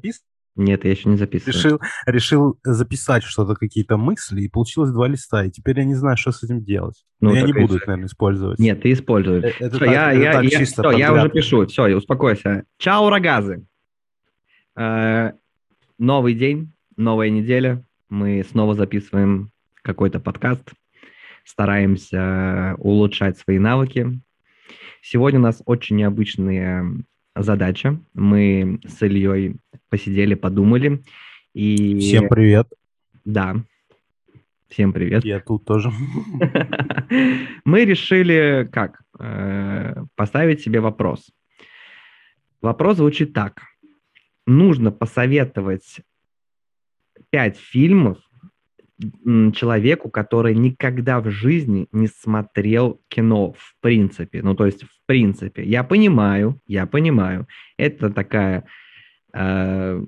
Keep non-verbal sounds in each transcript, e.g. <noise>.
записываешь? Нет, я еще не записываю. Решил, решил записать что-то, какие-то мысли, и получилось два листа, и теперь я не знаю, что с этим делать. Ну, я не буду их, наверное, использовать. Нет, ты используешь. Э, это, все, так, я, это я, так я, чисто все, я уже пишу, все, успокойся. Чао, рогазы. Э, новый день, новая неделя. Мы снова записываем какой-то подкаст, стараемся улучшать свои навыки. Сегодня у нас очень необычная задача. Мы с Ильей посидели, подумали. И... Всем привет. Да. Всем привет. Я тут тоже. <laughs> Мы решили как? Э, поставить себе вопрос. Вопрос звучит так. Нужно посоветовать пять фильмов человеку, который никогда в жизни не смотрел кино в принципе. Ну, то есть, в принципе. Я понимаю, я понимаю. Это такая э,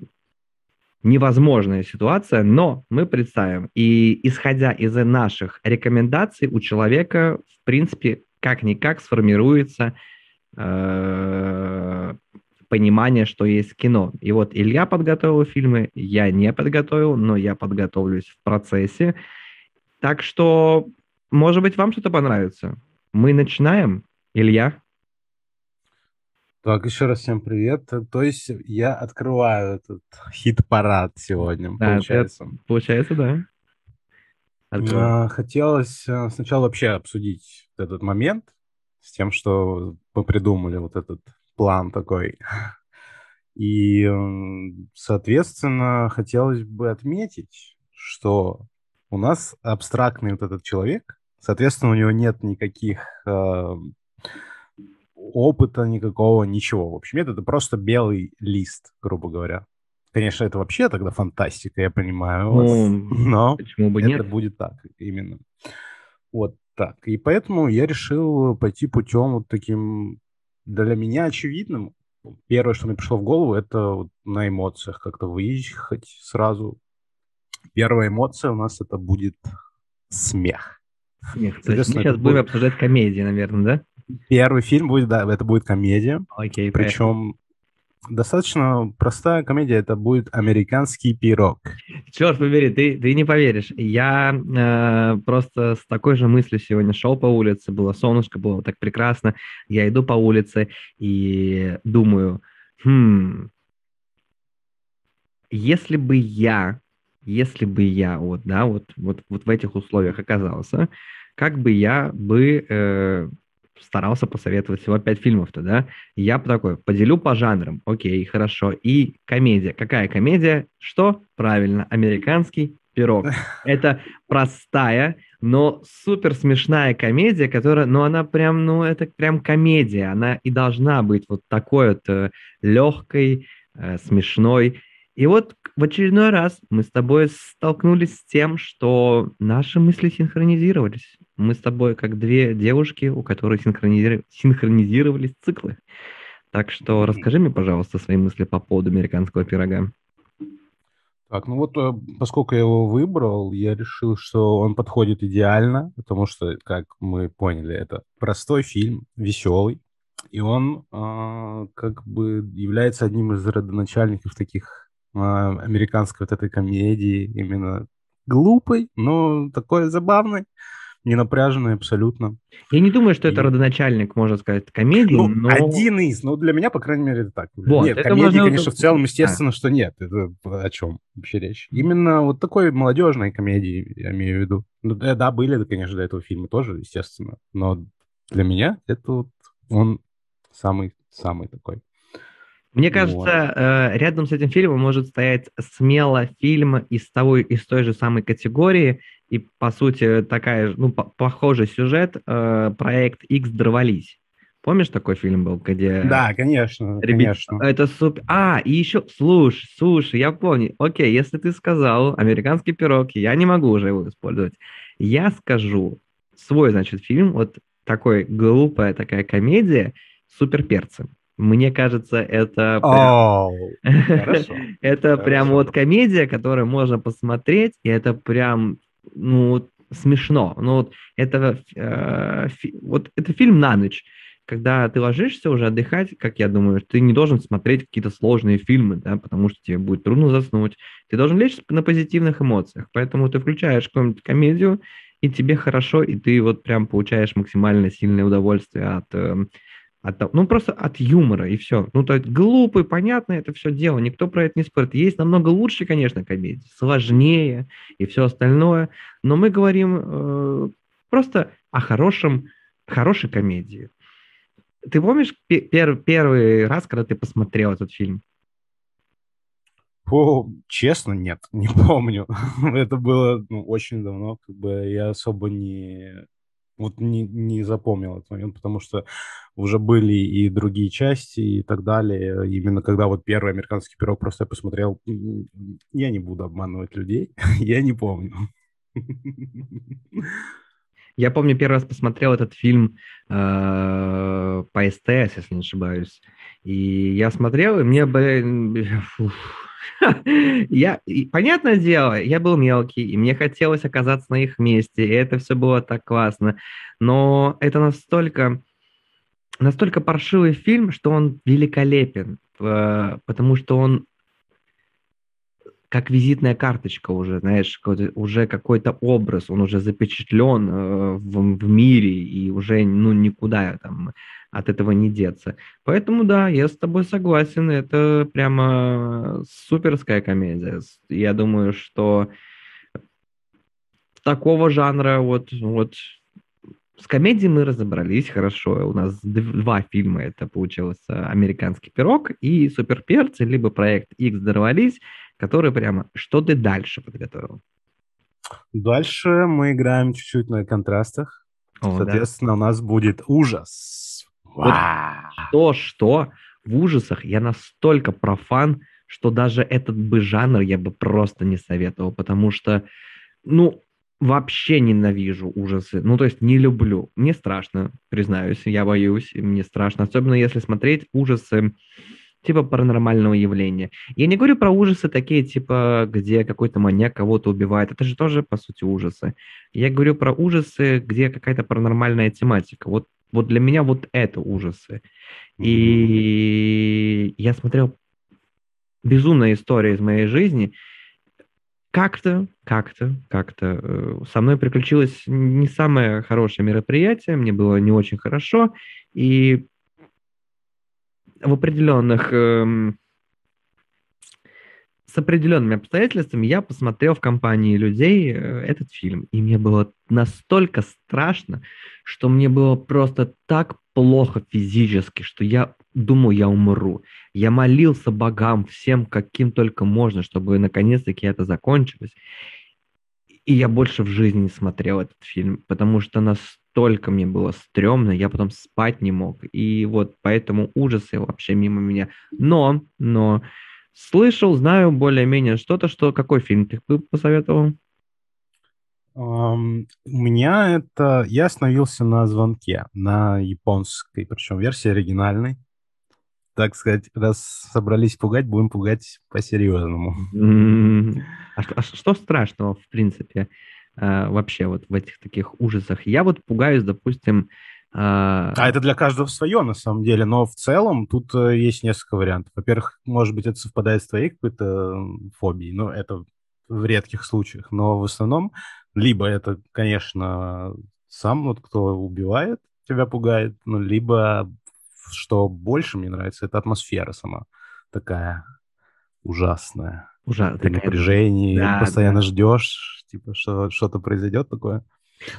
невозможная ситуация, но мы представим. И исходя из наших рекомендаций, у человека, в принципе, как-никак сформируется э, понимание, что есть кино. И вот Илья подготовил фильмы, я не подготовил, но я подготовлюсь в процессе. Так что, может быть, вам что-то понравится. Мы начинаем. Илья? Так, еще раз всем привет. То есть я открываю этот хит-парад сегодня, да, получается. Это, получается, да. Открываю. Хотелось э, сначала вообще обсудить этот момент с тем, что мы придумали вот этот план такой. И, соответственно, хотелось бы отметить, что у нас абстрактный вот этот человек, соответственно, у него нет никаких э, опыта никакого, ничего. В общем, это просто белый лист, грубо говоря. Конечно, это вообще тогда фантастика, я понимаю вас, ну, <laughs> но почему бы это нет? будет так именно. Вот так. И поэтому я решил пойти путем вот таким для меня очевидным. Первое, что мне пришло в голову, это вот на эмоциях как-то выехать сразу. Первая эмоция у нас это будет смех. Смех. То есть мы сейчас будем будет... обсуждать комедии, наверное, да? Первый фильм будет, да, это будет комедия. Окей, Причем достаточно простая комедия, это будет «Американский пирог». Черт побери, ты, ты не поверишь. Я э, просто с такой же мыслью сегодня шел по улице, было солнышко, было так прекрасно. Я иду по улице и думаю, хм, если бы я, если бы я вот, да, вот, вот, вот в этих условиях оказался, как бы я бы э, старался посоветовать всего пять фильмов-то, да? Я такой, поделю по жанрам, окей, хорошо. И комедия. Какая комедия? Что? Правильно, американский пирог. <laughs> Это простая, но супер смешная комедия, которая, ну, она прям, ну, это прям комедия. Она и должна быть вот такой вот э, легкой, э, смешной. И вот в очередной раз мы с тобой столкнулись с тем, что наши мысли синхронизировались. Мы с тобой как две девушки, у которых синхронизировались, синхронизировались циклы. Так что расскажи мне, пожалуйста, свои мысли по поводу американского пирога. Так, ну вот, э, поскольку я его выбрал, я решил, что он подходит идеально, потому что, как мы поняли, это простой фильм, веселый, и он э, как бы является одним из родоначальников таких американской вот этой комедии, именно глупой, но такой забавной, не напряженной абсолютно. Я не думаю, что и... это родоначальник, можно сказать, комедии, ну, но... один из, ну, для меня, по крайней мере, это так. Вот, нет, это комедии, можно... конечно, в целом, естественно, а. что нет. Это о чем вообще речь? Именно вот такой молодежной комедии, я имею в виду. Ну, да, да, были, конечно, до этого фильма тоже, естественно, но для меня это вот он самый-самый такой. Мне кажется, вот. Э, рядом с этим фильмом может стоять смело фильм из того, из той же самой категории, и, по сути, такая, ну, похожий сюжет, э, проект X «Дорвались». Помнишь, такой фильм был, где... Да, конечно, Ребят... конечно. Это супер... А, и еще, слушай, слушай, я помню. Окей, если ты сказал «Американский пирог», я не могу уже его использовать. Я скажу свой, значит, фильм, вот такой глупая такая комедия «Супер перцы». Мне кажется, это прям, <laughs> это прям вот комедия, которую можно посмотреть, и это прям ну смешно. Ну вот это э, вот это фильм на ночь. когда ты ложишься уже отдыхать, как я думаю, ты не должен смотреть какие-то сложные фильмы, да, потому что тебе будет трудно заснуть. Ты должен лечь на позитивных эмоциях. Поэтому ты включаешь какую-нибудь комедию, и тебе хорошо, и ты вот прям получаешь максимально сильное удовольствие от, эм, от ну просто от юмора и все. Ну то есть глупый, понятно это все дело, никто про это не спорит. Есть намного лучше, конечно, комедии, сложнее и все остальное, но мы говорим э, просто о хорошем, хорошей комедии. Ты помнишь пер, первый раз, когда ты посмотрел этот фильм? О, честно, нет, <laughs> не помню. Это было ну, очень давно, как бы я особо не вот не, не запомнил этот момент, потому что уже были и другие части и так далее. Именно когда вот первый американский пирог просто я посмотрел, я не буду обманывать людей, <laughs> я не помню. Я помню, первый раз посмотрел этот фильм э, по СТС, если не ошибаюсь. И я смотрел, и мне, блин, <laughs> <laughs> я, и, понятное дело, я был мелкий, и мне хотелось оказаться на их месте, и это все было так классно. Но это настолько, настолько паршивый фильм, что он великолепен, э, потому что он как визитная карточка уже, знаешь, какой уже какой-то образ, он уже запечатлен э, в, в мире, и уже ну, никуда там от этого не деться. Поэтому да, я с тобой согласен, это прямо суперская комедия. Я думаю, что такого жанра вот, вот с комедией мы разобрались хорошо. У нас два фильма. Это получился «Американский пирог» и «Суперперцы», либо «Проект X дорвались», который прямо... Что ты дальше подготовил? Дальше мы играем чуть-чуть на контрастах. О, Соответственно, да. у нас будет ужас. Вот то, что в ужасах я настолько профан, что даже этот бы жанр я бы просто не советовал, потому что, ну, вообще ненавижу ужасы. Ну, то есть не люблю. Мне страшно, признаюсь, я боюсь, мне страшно. Особенно если смотреть ужасы типа паранормального явления. Я не говорю про ужасы такие, типа, где какой-то маньяк кого-то убивает. Это же тоже, по сути, ужасы. Я говорю про ужасы, где какая-то паранормальная тематика. Вот вот для меня вот это ужасы. И я смотрел безумная история из моей жизни. Как-то, как-то, как-то э, со мной приключилось не самое хорошее мероприятие, мне было не очень хорошо, и в определенных эм, с определенными обстоятельствами я посмотрел в компании людей э, этот фильм, и мне было настолько страшно, что мне было просто так плохо физически, что я думал, я умру. Я молился богам всем, каким только можно, чтобы наконец-таки это закончилось. И я больше в жизни не смотрел этот фильм, потому что настолько мне было стрёмно, я потом спать не мог. И вот поэтому ужасы вообще мимо меня. Но, но Слышал, знаю более-менее что-то, что какой фильм ты бы посоветовал? Um, у меня это... Я остановился на звонке, на японской, причем версии оригинальной. Так сказать, раз собрались пугать, будем пугать по-серьезному. Mm-hmm. А, а что страшного, в принципе, э, вообще вот в этих таких ужасах? Я вот пугаюсь, допустим, а, а это для каждого свое, на самом деле, но в целом тут э, есть несколько вариантов. Во-первых, может быть, это совпадает с твоей какой-то фобией, но это в редких случаях. Но в основном либо это, конечно, сам вот кто убивает, тебя пугает, ну, либо, что больше мне нравится, это атмосфера сама такая ужасная. Ужасная. Ты напряжение, да, постоянно да. ждешь, типа, что что-то произойдет такое.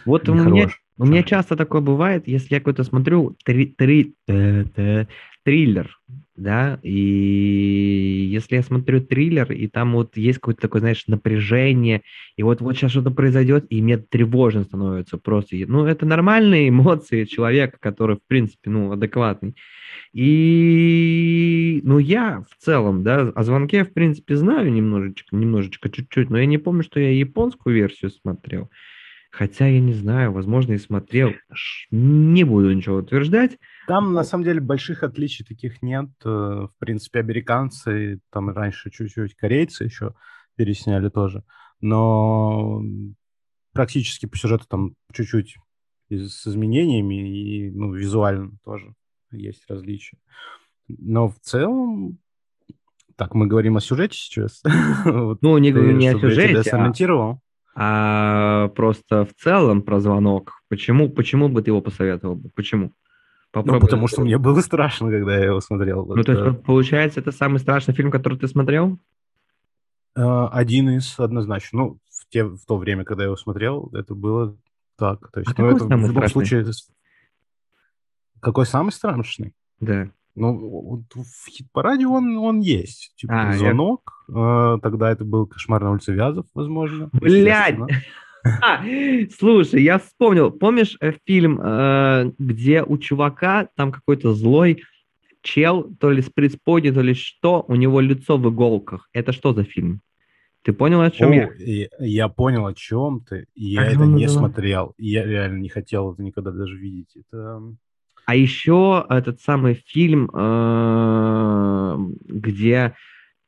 Вот у меня, у меня часто такое бывает, если я какой-то смотрю три, три, э, э, триллер, да, и если я смотрю триллер, и там вот есть какое-то такое, знаешь, напряжение, и вот вот сейчас что-то произойдет, и мне тревожно становится просто. Ну, это нормальные <laughs> эмоции человека, который, в принципе, ну, адекватный. И, ну, я в целом, да, о звонке, в принципе, знаю немножечко, немножечко, чуть-чуть, но я не помню, что я японскую версию смотрел. Хотя я не знаю, возможно, и смотрел. Не буду ничего утверждать. Там, на самом деле, больших отличий таких нет. Э, в принципе, американцы, там раньше чуть-чуть корейцы еще пересняли тоже. Но практически по сюжету там чуть-чуть с изменениями, и ну, визуально тоже есть различия. Но в целом, так, мы говорим о сюжете сейчас. <laughs> Ну, не, не о сюжете, а, а просто в целом про звонок. Почему, почему бы ты его посоветовал? Почему? Попробуй. Ну, потому что мне было страшно, когда я его смотрел. Ну, это... то есть, получается, это самый страшный фильм, который ты смотрел? А, один из однозначно. Ну, в, те, в то время, когда я его смотрел, это было так. То есть, а ну, это в любом страшный? случае... Какой самый страшный? Да. Ну, в хит-параде он, он есть. Типа, а, звонок. Я... Э, тогда это был «Кошмар на улице Вязов», возможно. Блядь! <laughs> А, слушай, я вспомнил. Помнишь э, фильм, э, где у чувака там какой-то злой чел, то ли с преисподней, то ли что, у него лицо в иголках. Это что за фильм? Ты понял, о чем о, я? Я понял, о чем ты. Я это не смотрел. Я реально не хотел это никогда даже видеть. Это а еще этот самый фильм, э, где,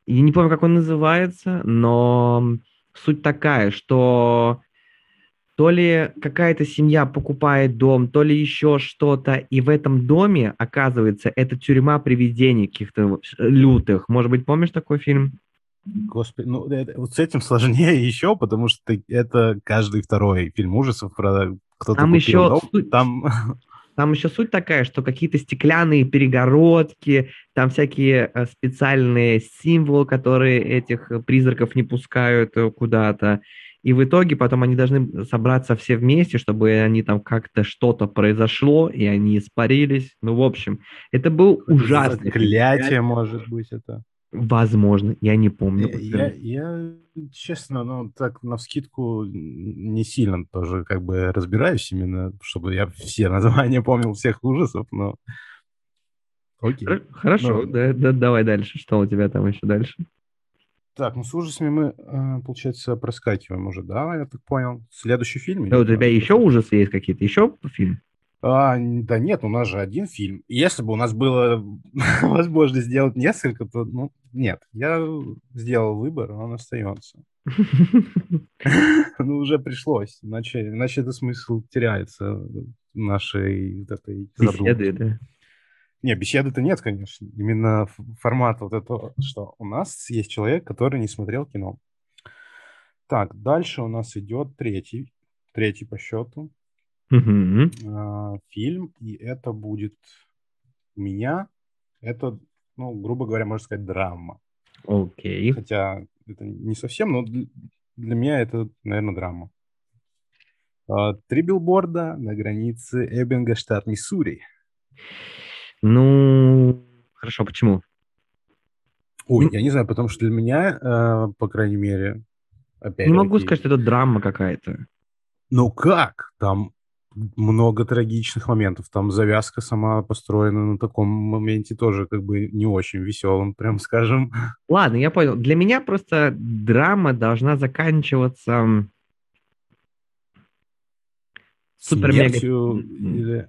я не помню, как он называется, но суть такая, что то ли какая-то семья покупает дом, то ли еще что-то, и в этом доме, оказывается, это тюрьма привидений каких-то лютых. Может быть, помнишь такой фильм? Господи, ну это, вот с этим сложнее <laughs> еще, потому что это каждый второй фильм ужасов про кто-то там еще дом, там <laughs> там еще суть такая, что какие-то стеклянные перегородки, там всякие э, специальные символы, которые этих призраков не пускают э, куда-то. И в итоге потом они должны собраться все вместе, чтобы они там как-то что-то произошло, и они испарились. Ну, в общем, это был ужасный. Заклятие, может быть, это. Возможно, я не помню. Я, я, честно, ну, так, на вскидку не сильно тоже как бы разбираюсь именно, чтобы я все <laughs> названия помнил всех ужасов, но... Окей. Хорошо, ну, да, да, давай дальше. Что у тебя там еще дальше? Так, ну с ужасами мы, э, получается, проскакиваем уже, да, я так понял. Следующий фильм? Да, у тебя еще ужасы есть какие-то? Еще фильм? А, да нет, у нас же один фильм. Если бы у нас было <laughs> возможность сделать несколько, то ну, нет. Я сделал выбор, он остается. <laughs> Ну, уже пришлось. Иначе, иначе это смысл теряется нашей этой Беседы, да? Не, беседы-то нет, конечно. Именно формат вот этого, что у нас есть человек, который не смотрел кино. Так, дальше у нас идет третий, третий по счету угу. фильм, и это будет у меня, это, ну, грубо говоря, можно сказать, драма. Окей. Хотя это не совсем, но для, для меня это, наверное, драма. А, Три билборда на границе Эббинга, штат Миссури. Ну, хорошо, почему? Ой, ну, я не знаю, потому что для меня, э, по крайней мере, опять Не могу сказать, что это драма какая-то. Ну как? Там много трагичных моментов. Там завязка сама построена на таком моменте тоже как бы не очень веселым, прям <laughs> скажем. Ладно, я понял. Для меня просто драма должна заканчиваться супер-мега... Или...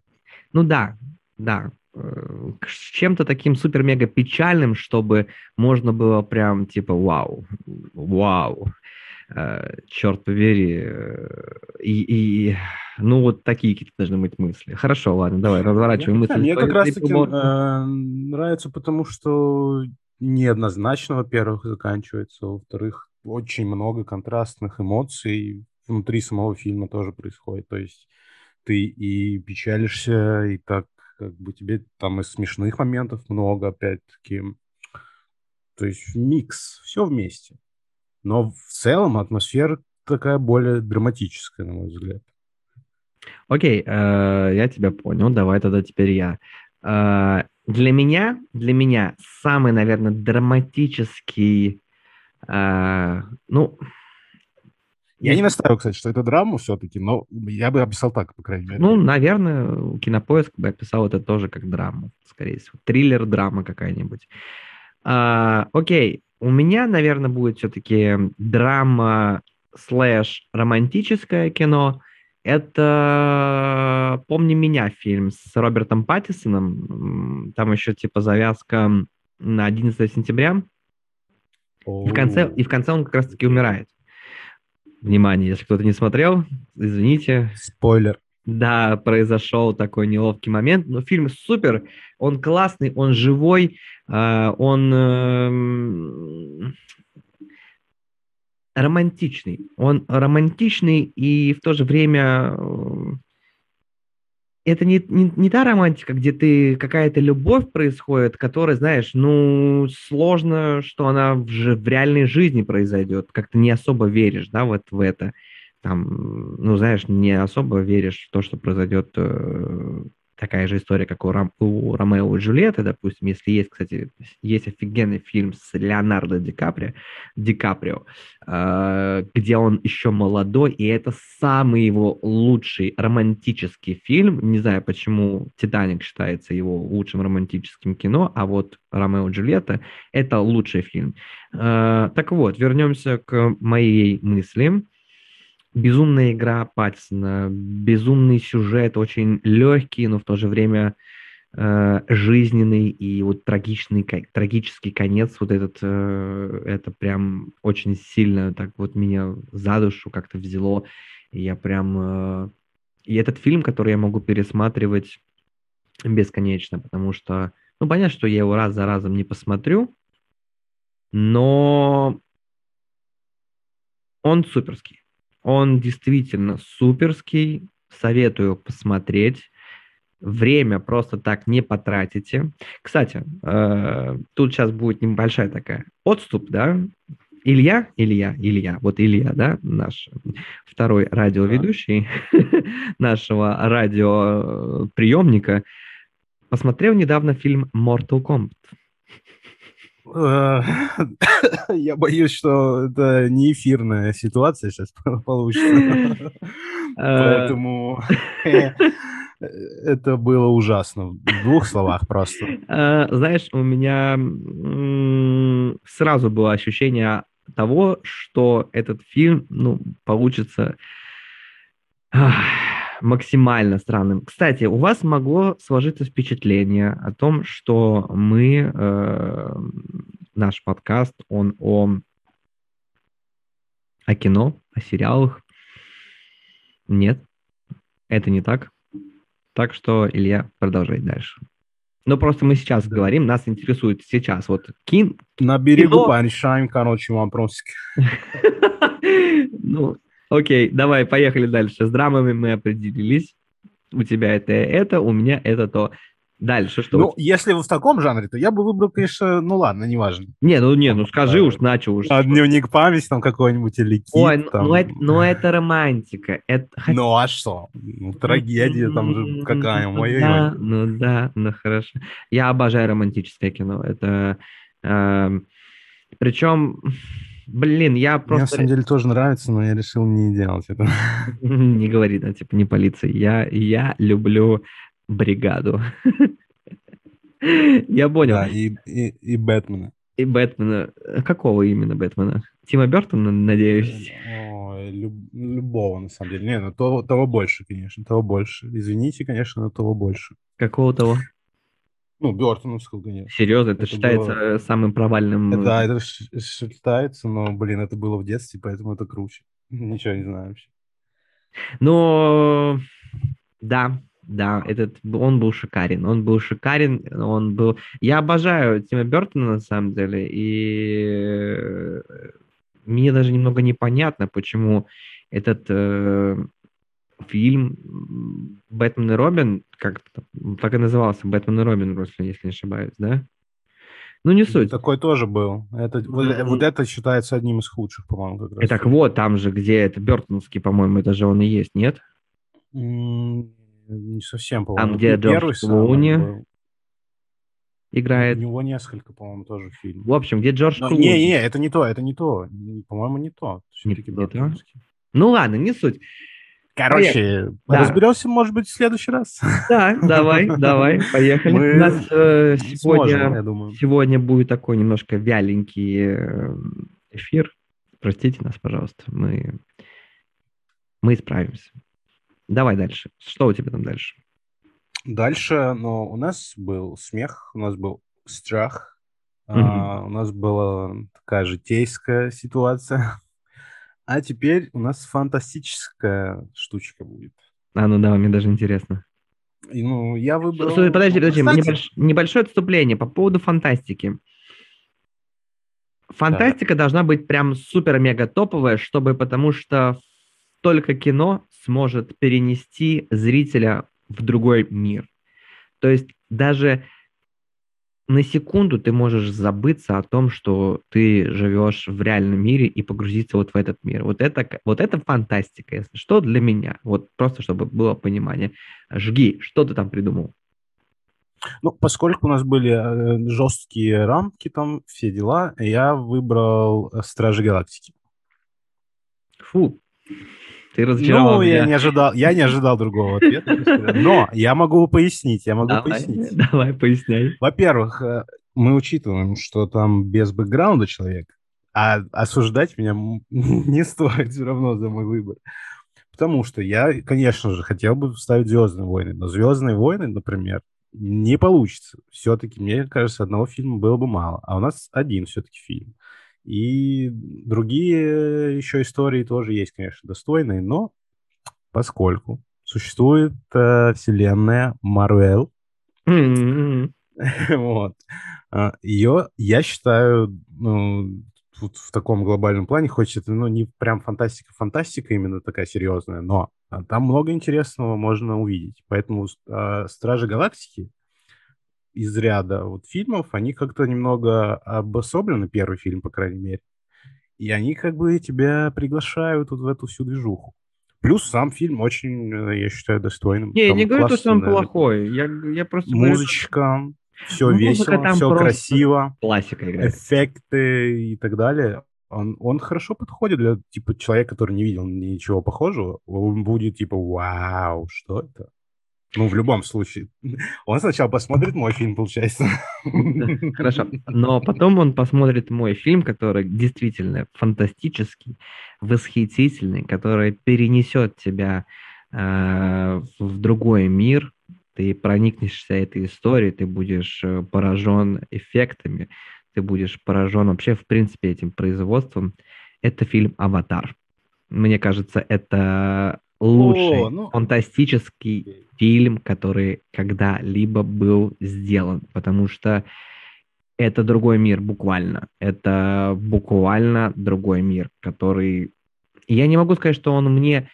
Ну да, да. Э, с чем-то таким супер-мега печальным, чтобы можно было прям типа вау, вау. Э, черт побери. Э, и, и, ну, вот такие какие-то должны быть мысли. Хорошо, ладно, давай, разворачиваем мысли. Мне как раз-таки э, нравится, потому что неоднозначно, во-первых, заканчивается, во-вторых, очень много контрастных эмоций внутри самого фильма тоже происходит. То есть ты и печалишься, и так как бы тебе там и смешных моментов много, опять-таки. То есть микс, все вместе. Но в целом атмосфера такая более драматическая, на мой взгляд. Окей, э, я тебя понял. Давай тогда теперь я. Э, для меня, для меня самый, наверное, драматический, э, ну, я не настаиваю, кстати, что это драма все-таки, но я бы описал так, по крайней мере. Ну, наверное, кинопоиск бы описал это тоже как драму, скорее всего. Триллер-драма какая-нибудь. А, окей, у меня, наверное, будет все-таки драма слэш романтическое кино. Это «Помни меня» фильм с Робертом Паттисоном. Там еще типа завязка на 11 сентября. И в, конце, и в конце он как раз-таки умирает. Внимание, если кто-то не смотрел, извините. Спойлер. Да, произошел такой неловкий момент, но фильм супер, он классный, он живой, э, он э, романтичный. Он романтичный и в то же время э, это не, не, не та романтика, где ты какая-то любовь происходит, которая, знаешь, ну, сложно, что она в, в реальной жизни произойдет. Как-то не особо веришь, да, вот в это. Там, ну, знаешь, не особо веришь в то, что произойдет э, такая же история, как у, Рам, у Ромео и Джульетты, допустим, если есть, кстати, есть офигенный фильм с Леонардо Ди Каприо, Ди Каприо э, где он еще молодой, и это самый его лучший романтический фильм. Не знаю, почему «Титаник» считается его лучшим романтическим кино, а вот «Ромео и Джульетта» — это лучший фильм. Э, так вот, вернемся к моей мысли безумная игра Паттисона, безумный сюжет, очень легкий, но в то же время э, жизненный и вот трагичный, трагический конец, вот этот, э, это прям очень сильно так вот меня за душу как-то взяло. И я прям... Э, и этот фильм, который я могу пересматривать бесконечно, потому что, ну, понятно, что я его раз за разом не посмотрю, но он суперский. Он действительно суперский, советую посмотреть. Время просто так не потратите. Кстати, э, тут сейчас будет небольшая такая отступ, да? Илья, Илья, Илья, вот Илья, да, наш второй радиоведущий <laughs> нашего радиоприемника, посмотрел недавно фильм Mortal Kombat. Э, <laughs> я боюсь, что это не эфирная ситуация сейчас <laughs> получится. <laughs> Поэтому э, это было ужасно. В двух словах просто. Э, знаешь, у меня сразу было ощущение того, что этот фильм ну, получится максимально странным. Кстати, у вас могло сложиться впечатление о том, что мы, э, наш подкаст, он о, о кино, о сериалах. Нет, это не так. Так что, Илья, продолжай дальше. Ну, просто мы сейчас говорим, нас интересует сейчас вот кин... На берегу кино... порешаем, короче, вопросики. <laughs> Ну, Окей, давай, поехали дальше. С драмами мы определились. У тебя это это, у меня это то. Дальше что? Ну, если вы в таком жанре, то я бы выбрал, конечно, ну ладно, неважно. Не, ну не, ну скажи уж, начал уж. А дневник памяти там какой-нибудь или кит, Ой, ну, ну, это, ну это романтика. Это... Ну а что? Ну, трагедия там же какая, ой Да, ну да, ну хорошо. Я обожаю романтическое кино. Это... Э, причем Блин, я просто... Мне на самом деле тоже нравится, но я решил не делать это. <laughs> Не говори, да, типа, не полиция. Я, я люблю бригаду. <laughs> Я понял. Да, и, и, и Бэтмена. И Бэтмена. Какого именно Бэтмена? Тима Бертона, надеюсь? Люб, любого, на самом деле. Не, ну того, того больше, конечно, того больше. Извините, конечно, но того больше. Какого того? Ну, Бертоновского, конечно. Серьезно, это, это считается было... самым провальным... Да, это считается, но, блин, это было в детстве, поэтому это круче. Ничего не знаю вообще. Ну, да, да, этот, он был шикарен, он был шикарен, он был... Я обожаю Тима Бертона, на самом деле, и э, мне даже немного непонятно, почему этот э, фильм «Бэтмен и Робин», как так и назывался, «Бэтмен и Робин», если не ошибаюсь, да? Ну, не суть. Такой тоже был. Это, вот, вот это считается одним из худших, по-моему, как раз. И так вот, там же, где это Бертоновский, по-моему, это же он и есть, нет? Не совсем, по-моему. Там, где Джордж Клуни играет. У него несколько, по-моему, тоже фильмов. В общем, где Джордж Клуни. Не, не, это не то, это не то. По-моему, не то. Не, не то? Ну ладно, не суть. Короче, да. разберемся, может быть, в следующий раз. Да, давай, <laughs> давай, поехали. Мы У нас э, сегодня, сможем, я думаю. сегодня будет такой немножко вяленький э, эфир. Простите нас, пожалуйста, мы, мы исправимся. Давай дальше. Что у тебя там дальше? Дальше, ну, у нас был смех, у нас был страх, угу. а, у нас была такая житейская ситуация. А теперь у нас фантастическая штучка будет. А, ну да, мне даже интересно. Ну, я выбрал... Слушай, подожди, подожди, Кстати... небольш... небольшое отступление по поводу фантастики. Фантастика да. должна быть прям супер-мега топовая, чтобы, потому что только кино сможет перенести зрителя в другой мир. То есть даже на секунду ты можешь забыться о том, что ты живешь в реальном мире и погрузиться вот в этот мир. Вот это, вот это фантастика, если что, для меня. Вот просто, чтобы было понимание. Жги, что ты там придумал? Ну, поскольку у нас были э, жесткие рамки, там все дела, я выбрал э, Стражи Галактики. Фу, ты разочаровал Ну, меня. я не ожидал, я не ожидал другого ответа. Но я могу пояснить, я могу давай, пояснить. Давай, поясняй. Во-первых, э, мы учитываем, что там без бэкграунда человек, а осуждать меня <laughs> не стоит все равно за мой выбор. Потому что я, конечно же, хотел бы вставить «Звездные войны», но «Звездные войны», например, не получится. Все-таки, мне кажется, одного фильма было бы мало. А у нас один все-таки фильм. И другие еще истории тоже есть, конечно, достойные, но поскольку существует э, вселенная Марвел, mm-hmm. <laughs> вот, а, ее, я считаю, ну, тут в таком глобальном плане, хоть это, ну, не прям фантастика-фантастика именно такая серьезная, но а там много интересного можно увидеть. Поэтому э, Стражи Галактики из ряда вот фильмов, они как-то немного обособлены, первый фильм, по крайней мере. И они как бы тебя приглашают вот в эту всю движуху. Плюс сам фильм очень, э, я считаю, достойным. Не, я не говорю, что он плохой. Я, я просто Музычка, говорю, все ну, весело, все красиво. Классика играет. Эффекты и так далее он, он хорошо подходит для типа человека, который не видел ничего похожего. Он будет типа, вау, что это? Ну, в любом случае. <laughs> Он сначала посмотрит мой фильм, получается. <laughs> Хорошо. <laughs> Но потом он посмотрит мой фильм, который действительно фантастический, восхитительный, который перенесет тебя э, в другой мир. Ты проникнешься этой историей, ты будешь э, поражен эффектами, ты будешь поражен вообще, в принципе, этим производством, это фильм «Аватар». Мне кажется, это лучший О, ну... фантастический фильм, который когда-либо был сделан, потому что это другой мир буквально. Это буквально другой мир, который... Я не могу сказать, что он мне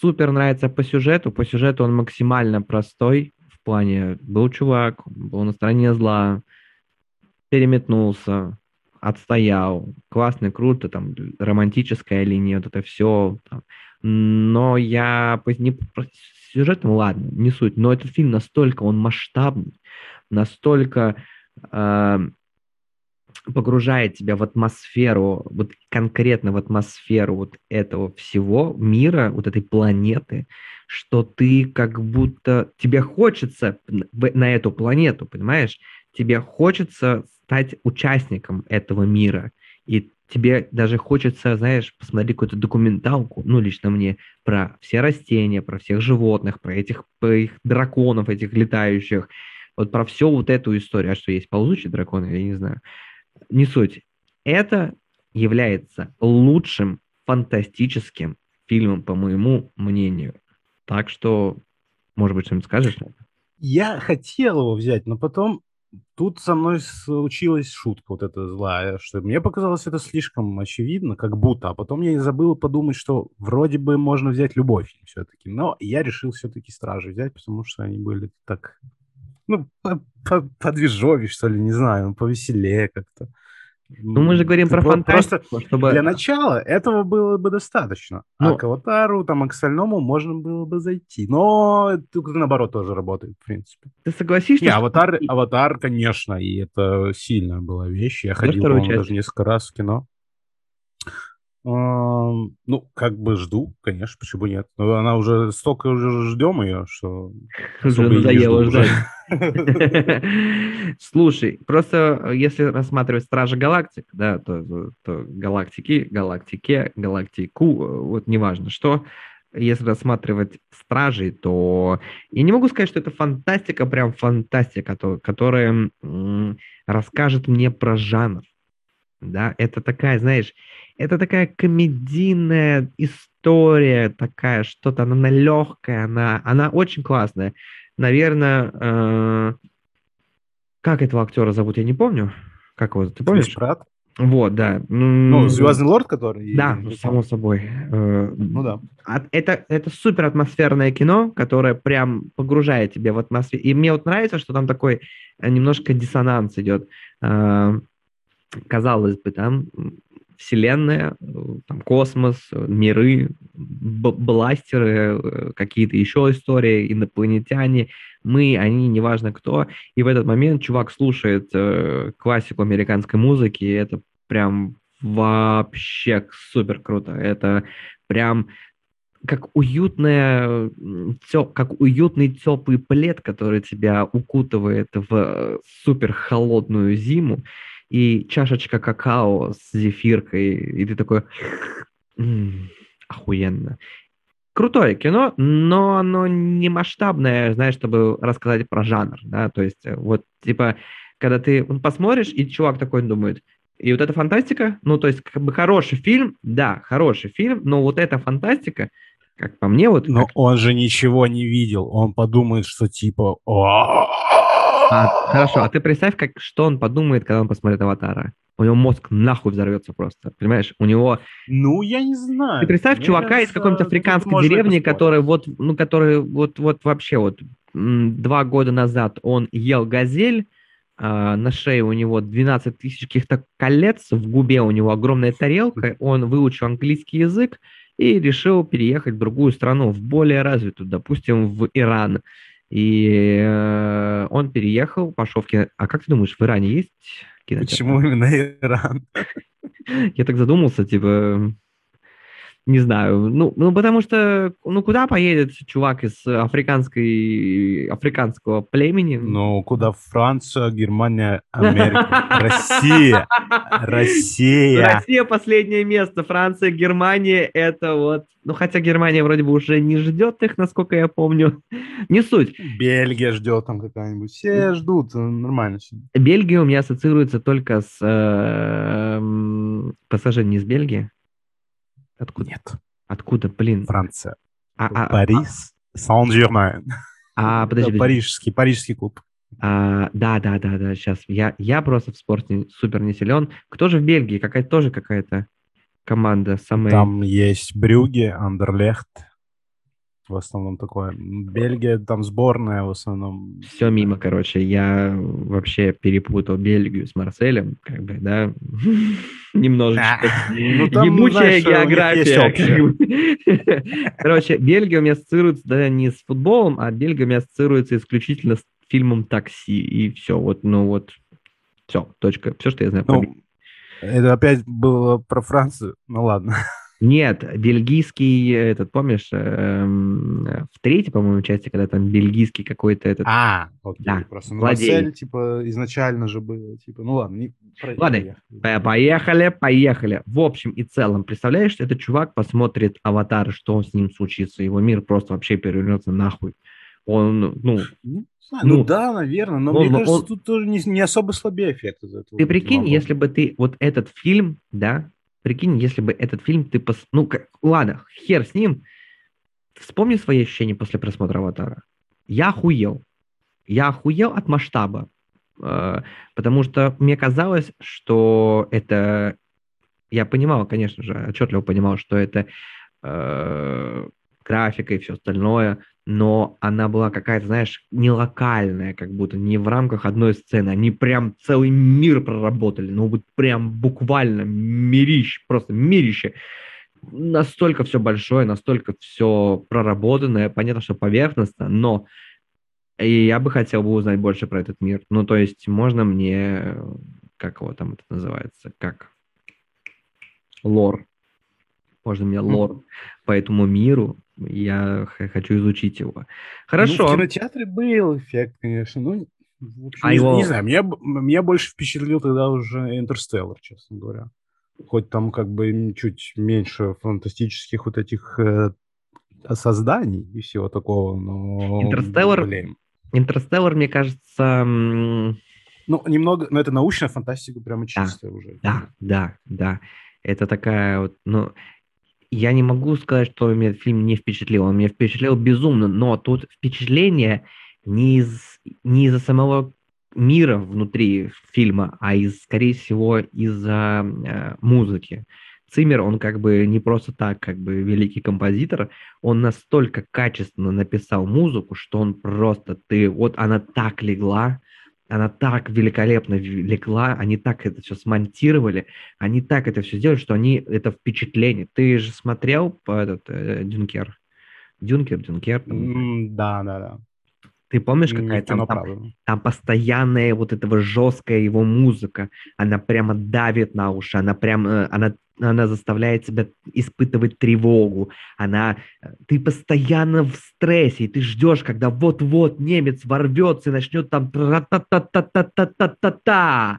супер нравится по сюжету. По сюжету он максимально простой. В плане был чувак, был на стороне зла, переметнулся, отстоял, классно, круто, там, романтическая линия, вот это все. Там. Но я не сюжетом, ладно, не суть, но этот фильм настолько, он масштабный, настолько э, погружает тебя в атмосферу, вот конкретно в атмосферу вот этого всего мира, вот этой планеты, что ты как будто, тебе хочется на эту планету, понимаешь? Тебе хочется стать участником этого мира. И тебе даже хочется, знаешь, посмотреть какую-то документалку, ну, лично мне, про все растения, про всех животных, про этих, про их драконов, этих летающих, вот про всю вот эту историю. А что есть ползучие драконы, я не знаю. Не суть. Это является лучшим фантастическим фильмом, по моему мнению. Так что, может быть, что-нибудь скажешь? Я хотел его взять, но потом тут со мной случилась шутка вот эта злая, что мне показалось это слишком очевидно, как будто, а потом я забыл подумать, что вроде бы можно взять любой фильм все-таки, но я решил все-таки «Стражи» взять, потому что они были так, ну, подвижовее, что ли, не знаю, повеселее как-то. Ну, мы же говорим про фантастику. Просто чтобы... Для начала этого было бы достаточно. Ну, а к аватару, там, а к остальному можно было бы зайти. Но тут, наоборот, тоже работает, в принципе. Ты согласишься? Не, что... аватар, аватар, конечно, и это сильная была вещь. Я ходил, по даже несколько раз в кино. Ну, как бы жду, конечно, почему нет. Но она уже столько уже ждем ее, что уже надоело ждать. <laughs> Слушай, просто э, если рассматривать Стражи Галактик, да, то, то галактики, галактике, галактику, э, вот неважно что, если рассматривать Стражей, то я не могу сказать, что это фантастика, прям фантастика, то, которая расскажет мне про жанр да, это такая, знаешь, это такая комедийная история, такая что-то, она легкая, она, она очень классная. Наверное, э, как этого актера зовут, я не помню. Как его, ты помнишь? Крис? Вот, да. Ну, Звездный лорд, который. Да, ну, само собой. Э, ну да. Это, это супер атмосферное кино, которое прям погружает тебя в атмосферу. И мне вот нравится, что там такой э, немножко диссонанс идет. Э, казалось бы, там вселенная, там космос, миры, бластеры, какие-то еще истории, инопланетяне, мы, они, неважно кто. И в этот момент чувак слушает э, классику американской музыки, и это прям вообще супер круто. Это прям как уютная, как уютный теплый плед, который тебя укутывает в супер холодную зиму, и чашечка какао с зефиркой, и ты такой, м-м, охуенно. Крутое кино, но оно не масштабное, знаешь, чтобы рассказать про жанр, да, то есть э, вот, типа, когда ты посмотришь, и чувак такой думает, и вот эта фантастика, ну, то есть, как бы хороший фильм, да, хороший фильм, но вот эта фантастика, как по мне, вот... Но как... он же ничего не видел, он подумает, что типа... А, хорошо, а ты представь, как, что он подумает, когда он посмотрит «Аватара» у него мозг нахуй взорвется просто, понимаешь? У него... Ну, я не знаю. Ты представь Мне чувака кажется, из какой-нибудь африканской деревни, который вот, ну, который вот, вот вообще вот два года назад он ел газель, Uh, на шее у него 12 тысяч каких-то колец, в губе у него огромная тарелка, он выучил английский язык и решил переехать в другую страну, в более развитую, допустим, в Иран. И uh, он переехал, пошел в кино. А как ты думаешь, в Иране есть кинотеатр. Почему именно Иран? <laughs> Я так задумался, типа, не знаю, ну, ну потому что, ну куда поедет чувак из африканской, африканского племени? Ну, куда Франция, Германия, Америка, Россия, Россия. Россия последнее место, Франция, Германия, это вот, ну хотя Германия вроде бы уже не ждет их, насколько я помню, не суть. Бельгия ждет там какая-нибудь, все ждут, нормально все. Бельгия у меня ассоциируется только с э, пассажир не из Бельгии, Откуда? Нет. Откуда, блин? Франция. А, а, Парис, а, Сан-Жермен. А, подожди, подожди. Парижский, парижский клуб. А, да, да, да, да, сейчас. Я, я просто в спорте супер не силен. Кто же в Бельгии? Какая-то тоже какая-то команда самая... Там есть Брюге, Андерлехт, в основном такое. Бельгия, там сборная в основном. Все мимо, короче. Я вообще перепутал Бельгию с Марселем, как бы, да, <laughs> немножечко. <laughs> Ну, Ебучая география. <laughs> Короче, Бельгия у меня ассоциируется да, не с футболом, а Бельгия у меня ассоциируется исключительно с фильмом «Такси». И все, вот, ну вот, все, точка. Все, что я знаю ну, Это опять было про Францию, ну ладно. Нет, бельгийский, этот, помнишь, эм, в третьей, по-моему, части, когда там бельгийский какой-то этот... А, окей, да, просто. Ну, Марсель, типа, изначально же было, типа, ну ладно. Не... Ладно, поехали, поехали. В общем и целом, представляешь, этот чувак посмотрит «Аватар», что с ним случится, его мир просто вообще перевернется нахуй. Он, ну... Ну, ну, ну да, наверное, но он, мне кажется, он, тут тоже не, не особо слабее эффект из этого. Ты прикинь, если бы ты вот этот фильм, да, Прикинь, если бы этот фильм ты... Пос... Ну, как... ладно, хер с ним. Вспомни свои ощущения после просмотра «Аватара». Я охуел. Я охуел от масштаба. Э, потому что мне казалось, что это... Я понимал, конечно же, отчетливо понимал, что это э, графика и все остальное, но она была какая-то, знаешь, не локальная, как будто не в рамках одной сцены. Они прям целый мир проработали, ну вот прям буквально мирище, просто мирище. Настолько все большое, настолько все проработанное, понятно, что поверхностно, но и я бы хотел бы узнать больше про этот мир. Ну, то есть, можно мне, как его там это называется, как лор. Можно мне лор по этому миру я хочу изучить его. Хорошо. Ну, в кинотеатре был эффект, конечно. Ну, в общем, а не, его... не знаю, меня, меня больше впечатлил тогда уже Интерстеллар, честно говоря. Хоть там как бы чуть меньше фантастических вот этих э, созданий и всего такого, но... Интерстеллар, Интерстеллар, мне кажется, Ну, немного, но это научная фантастика прямо чистая да, уже. Да, да, да. Это такая вот, ну, я не могу сказать, что меня фильм не впечатлил. Он меня впечатлил безумно, но тут впечатление не из не из-за самого мира внутри фильма, а из, скорее всего, из-за э, музыки. Циммер, он как бы не просто так, как бы великий композитор, он настолько качественно написал музыку, что он просто, ты, вот она так легла, она так великолепно легла, они так это все смонтировали, они так это все сделали, что они, это впечатление. Ты же смотрел этот э, Дюнкер? Дюнкер, Дюнкер? Там, да, да, да. Ты помнишь, какая там, там, там постоянная вот этого жесткая его музыка, она прямо давит на уши, она прям, э, она, она заставляет тебя испытывать тревогу, она, э, ты постоянно в стрессе, и ты ждешь, когда вот-вот немец ворвется и начнет там та-та-та-та-та-та-та-та.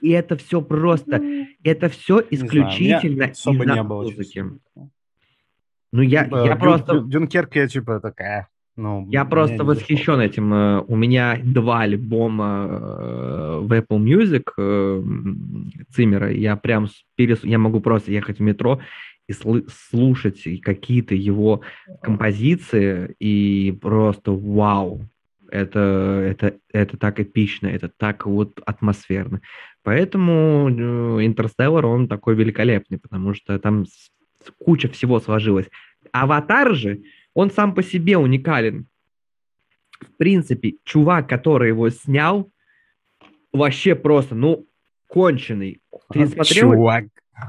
И это все просто, это все исключительно из-за музыки. Ну, я, типа, я просто... Дюнкерк, я типа такая, ну, я просто восхищен не этим. Э, у меня два альбома э, в Apple Music э, Циммера. Я прям перес... я могу просто ехать в метро и слушать какие-то его композиции и просто вау. Это, это, это так эпично, это так вот атмосферно. Поэтому Интерстеллар, он такой великолепный, потому что там куча всего сложилось. Аватар же, он сам по себе уникален. В принципе, чувак, который его снял, вообще просто, ну, конченый. Ты смотрел? Чувак.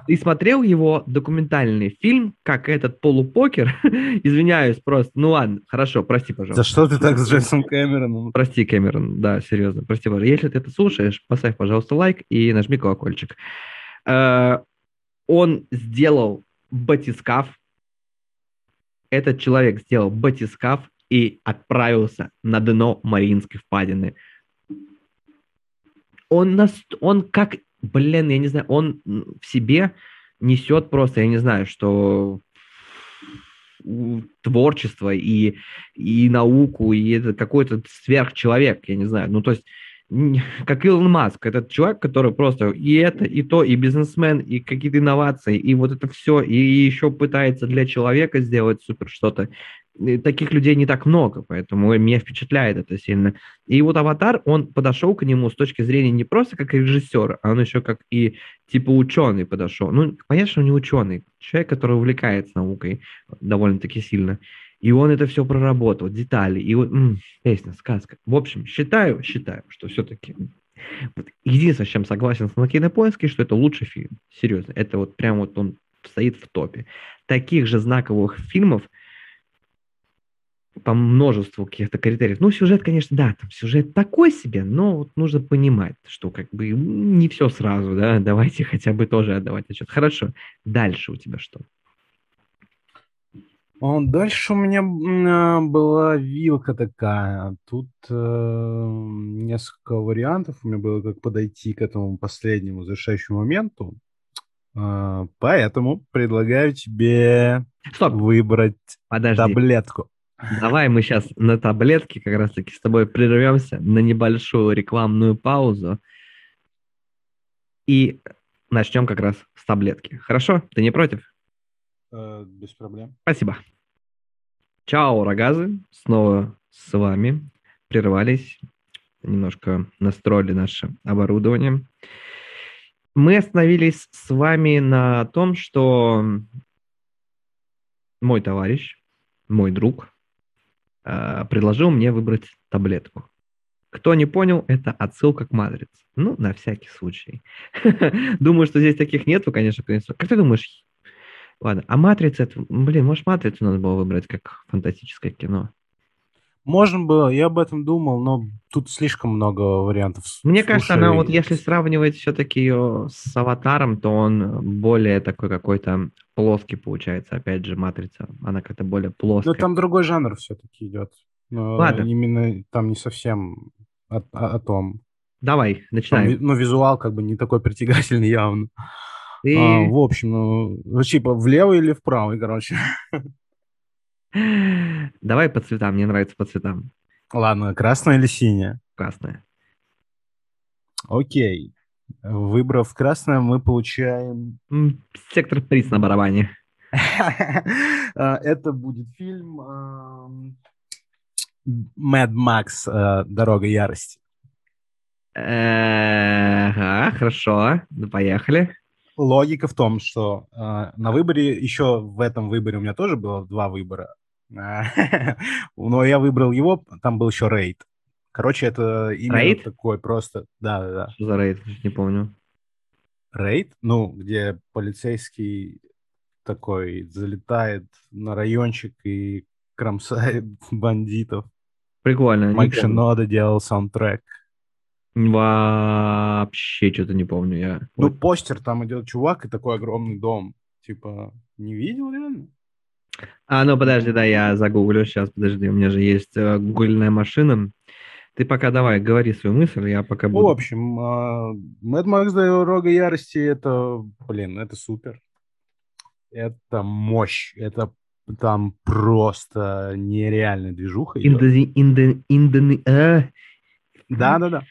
Ты смотрел его документальный фильм, как этот полупокер? <laughs> Извиняюсь просто. Ну ладно, хорошо, прости, пожалуйста. За что ты так с Джейсом Кэмероном? Прости, Кэмерон, да, серьезно, прости, пожалуйста. Если ты это слушаешь, поставь, пожалуйста, лайк и нажми колокольчик. Э, он сделал батискаф, этот человек сделал батискаф и отправился на дно Мариинской впадины. Он, нас, он как, блин, я не знаю, он в себе несет просто, я не знаю, что творчество и, и науку, и это какой-то сверхчеловек, я не знаю. Ну, то есть <laughs> как Илон Маск, этот чувак, который просто и это, и то, и бизнесмен, и какие-то инновации, и вот это все, и еще пытается для человека сделать супер что-то. Таких людей не так много, поэтому меня впечатляет это сильно. И вот «Аватар», он подошел к нему с точки зрения не просто как режиссер, а он еще как и типа ученый подошел. Ну, понятно, что не ученый, человек, который увлекается наукой довольно-таки сильно. И он это все проработал, детали, и вот м, песня, сказка. В общем, считаю, считаю, что все-таки вот единственное, с чем согласен с на кинопоиске, что это лучший фильм. Серьезно, это вот прям вот он стоит в топе. Таких же знаковых фильмов по множеству каких-то критериев. Ну, сюжет, конечно, да, там сюжет такой себе, но вот нужно понимать, что как бы не все сразу, да, давайте хотя бы тоже отдавать отчет. Хорошо, дальше у тебя что? Дальше у меня а, была вилка такая. Тут э, несколько вариантов у меня было, как подойти к этому последнему завершающему моменту. Э, поэтому предлагаю тебе Стоп. выбрать Подожди. таблетку. Давай мы сейчас на таблетке как раз-таки с тобой прервемся на небольшую рекламную паузу и начнем как раз с таблетки. Хорошо? Ты не против? Э, без проблем. Спасибо. Чао, рогазы. Снова с вами. Прервались. Немножко настроили наше оборудование. Мы остановились с вами на том, что мой товарищ, мой друг, э, предложил мне выбрать таблетку. Кто не понял, это отсылка к матрице. Ну, на всякий случай. <laughs> Думаю, что здесь таких нету, конечно. Как ты думаешь, Ладно, а «Матрица», это, блин, может, «Матрицу» надо было выбрать как фантастическое кино? Можно было, я об этом думал, но тут слишком много вариантов. Мне Слушай... кажется, она вот если сравнивать все-таки ее с «Аватаром», то он более такой какой-то плоский получается. Опять же, «Матрица», она как-то более плоская. Но там другой жанр все-таки идет. Но Ладно. Именно там не совсем о, о, о том. Давай, начинаем. Там, ну, визуал как бы не такой притягательный явно. И... А, в общем, ну, ну, типа, влево или вправо, короче. <laughs> Давай по цветам, мне нравится по цветам. Ладно, красная или синяя? Красная. Окей. Выбрав красное, мы получаем... Сектор приз на барабане. А, это будет фильм Mad Max «Дорога ярости». Ага, хорошо, ну, поехали. Логика в том, что на выборе, еще в этом выборе у меня тоже было два выбора, <laughs> но я выбрал его, там был еще рейд. Короче, это именно рейд? такой просто... Да, да, да. Что за рейд? Не помню. Рейд? Ну, где полицейский такой залетает на райончик и кромсает <laughs> бандитов. Прикольно. Майк Шинода делал саундтрек. Вообще что-то не помню я. Ну, вот. постер, там идет чувак и такой огромный дом. Типа, не видел реально? А, ну подожди, да, я загуглю сейчас, подожди, у меня же есть э, гугольная машина. Ты пока давай, говори свою мысль, я пока буду... В общем, Mad Max Дорога Ярости, это, блин, это супер. Это мощь, это там просто нереальная движуха. Инда... Э? Да, да, да.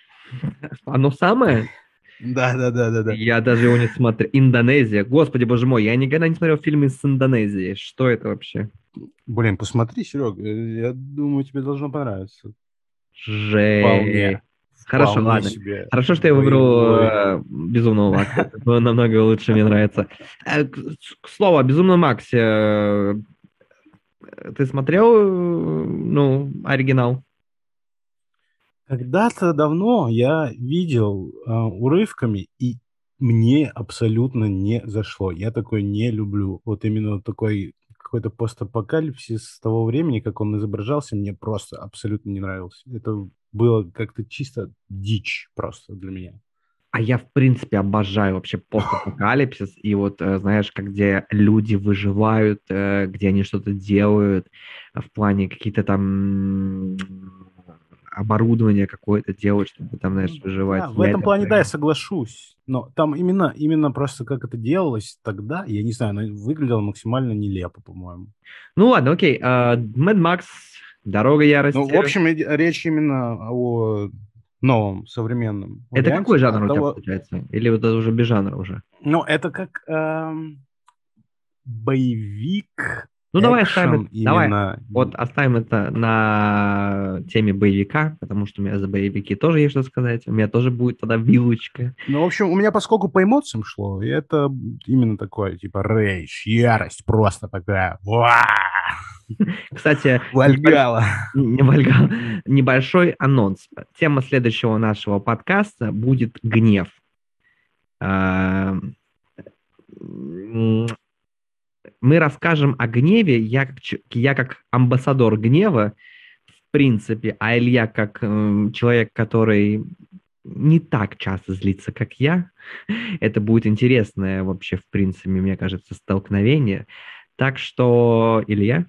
Оно самое? Да, да, да, да, да. Я даже его не смотрел. Индонезия. Господи, боже мой, я никогда не смотрел фильмы с Индонезией. Что это вообще? Блин, посмотри, Серег, я думаю, тебе должно понравиться. Жесть. Хорошо, Вполне ладно. Себе. Хорошо, что я выбрал э, Безумного Макса. Намного лучше мне нравится. Э, к слову, о Безумном Максе. Э, ты смотрел, э, ну, оригинал? Когда-то давно я видел э, урывками, и мне абсолютно не зашло. Я такой не люблю. Вот именно такой какой-то постапокалипсис с того времени, как он изображался, мне просто абсолютно не нравился. Это было как-то чисто дичь просто для меня. А я, в принципе, обожаю вообще постапокалипсис. <laughs> И вот, э, знаешь, где люди выживают, э, где они что-то делают, в плане какие-то там оборудование какое-то делать, чтобы там, знаешь, выживать. Да, в этом плане, да, я соглашусь. Но там именно, именно просто как это делалось тогда, я не знаю, оно выглядело максимально нелепо, по-моему. Ну ладно, окей. Uh, Mad Max, Дорога ярости. Ну, в общем, речь именно о новом, современном. Это варианте, какой жанр у тебя того... получается? Или вот это уже без жанра уже? Ну, это как эм, боевик ну, давай оставим, именно... давай вот оставим это на теме боевика, потому что у меня за боевики тоже есть что сказать. У меня тоже будет тогда вилочка. Ну, в общем, у меня поскольку по эмоциям шло, это именно такое, типа, рейдж, ярость просто такая. Кстати, <laughs> Вальгала. Вальгала. Небольшой анонс. Тема следующего нашего подкаста будет гнев мы расскажем о гневе. Я как, я как амбассадор гнева, в принципе, а Илья как э, человек, который не так часто злится, как я. <laughs> Это будет интересное вообще, в принципе, мне кажется, столкновение. Так что, Илья,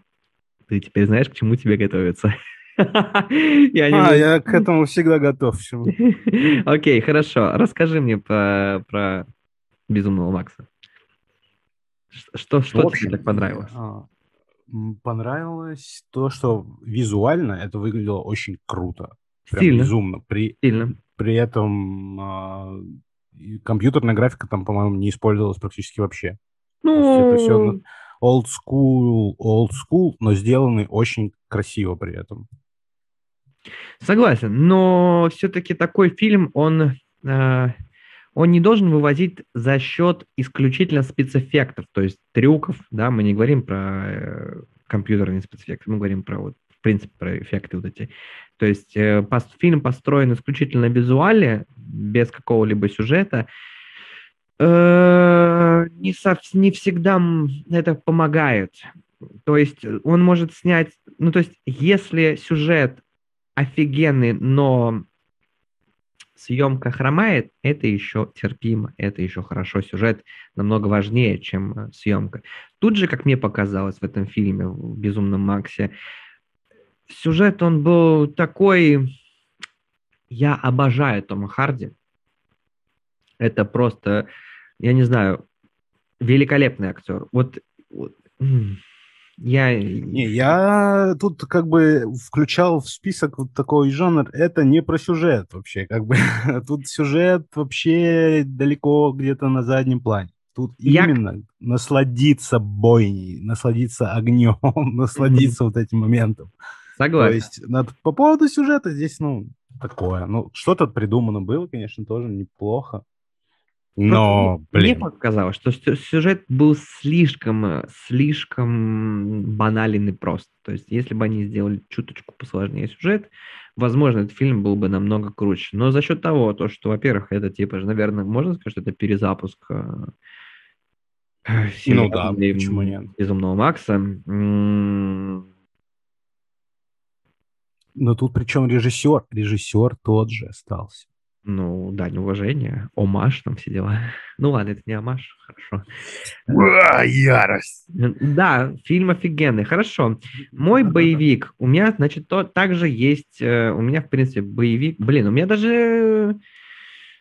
ты теперь знаешь, к чему тебе готовиться. <laughs> А, я к этому всегда готов. <laughs> Окей, хорошо. Расскажи мне про Безумного Макса. Что, что в общем, тебе так понравилось? А, понравилось то, что визуально это выглядело очень круто. Прям Стильно. безумно. При, Стильно. при этом а, компьютерная графика там, по-моему, не использовалась практически вообще. Ну... Это все old school, old school, но сделаны очень красиво при этом. Согласен, но все-таки такой фильм, он э, он не должен вывозить за счет исключительно спецэффектов, то есть трюков, да, мы не говорим про э, компьютерные спецэффекты, мы говорим про вот, в принципе, про эффекты вот эти. То есть э, пос, фильм построен исключительно визуале, без какого-либо сюжета, э, не, со, не всегда это помогает. То есть он может снять, ну то есть если сюжет офигенный, но съемка хромает, это еще терпимо, это еще хорошо. Сюжет намного важнее, чем э, съемка. Тут же, как мне показалось в этом фильме, в «Безумном Максе», сюжет, он был такой... Я обожаю Тома Харди. Это просто, я не знаю, великолепный актер. Вот, вот Я... Не, я тут как бы включал в список вот такой жанр. Это не про сюжет вообще. Как бы <laughs> тут сюжет вообще далеко где-то на заднем плане. Тут я... именно насладиться бойней, насладиться огнем, <laughs> насладиться mm-hmm. вот этим моментом. Согласен. То есть над, по поводу сюжета здесь, ну, такое. Ну, что-то придумано было, конечно, тоже неплохо. Но, блин. Мне показалось, что сюжет был слишком, э, слишком банален и прост. То есть, если бы они сделали чуточку посложнее сюжет, возможно, этот фильм был бы намного круче. Но за счет того, то, что, во-первых, это типа, наверное, можно сказать, что это перезапуск э, ну да, почему нет? Безумного Макса. Но тут причем режиссер, режиссер тот же остался. Ну, дань уважения, омаш, там все дела. <laughs> Ну ладно, это не омаш, хорошо. Уа, ярость! Да, фильм офигенный, хорошо. Мой боевик, у меня, значит, то, также есть, э, у меня, в принципе, боевик, блин, у меня даже,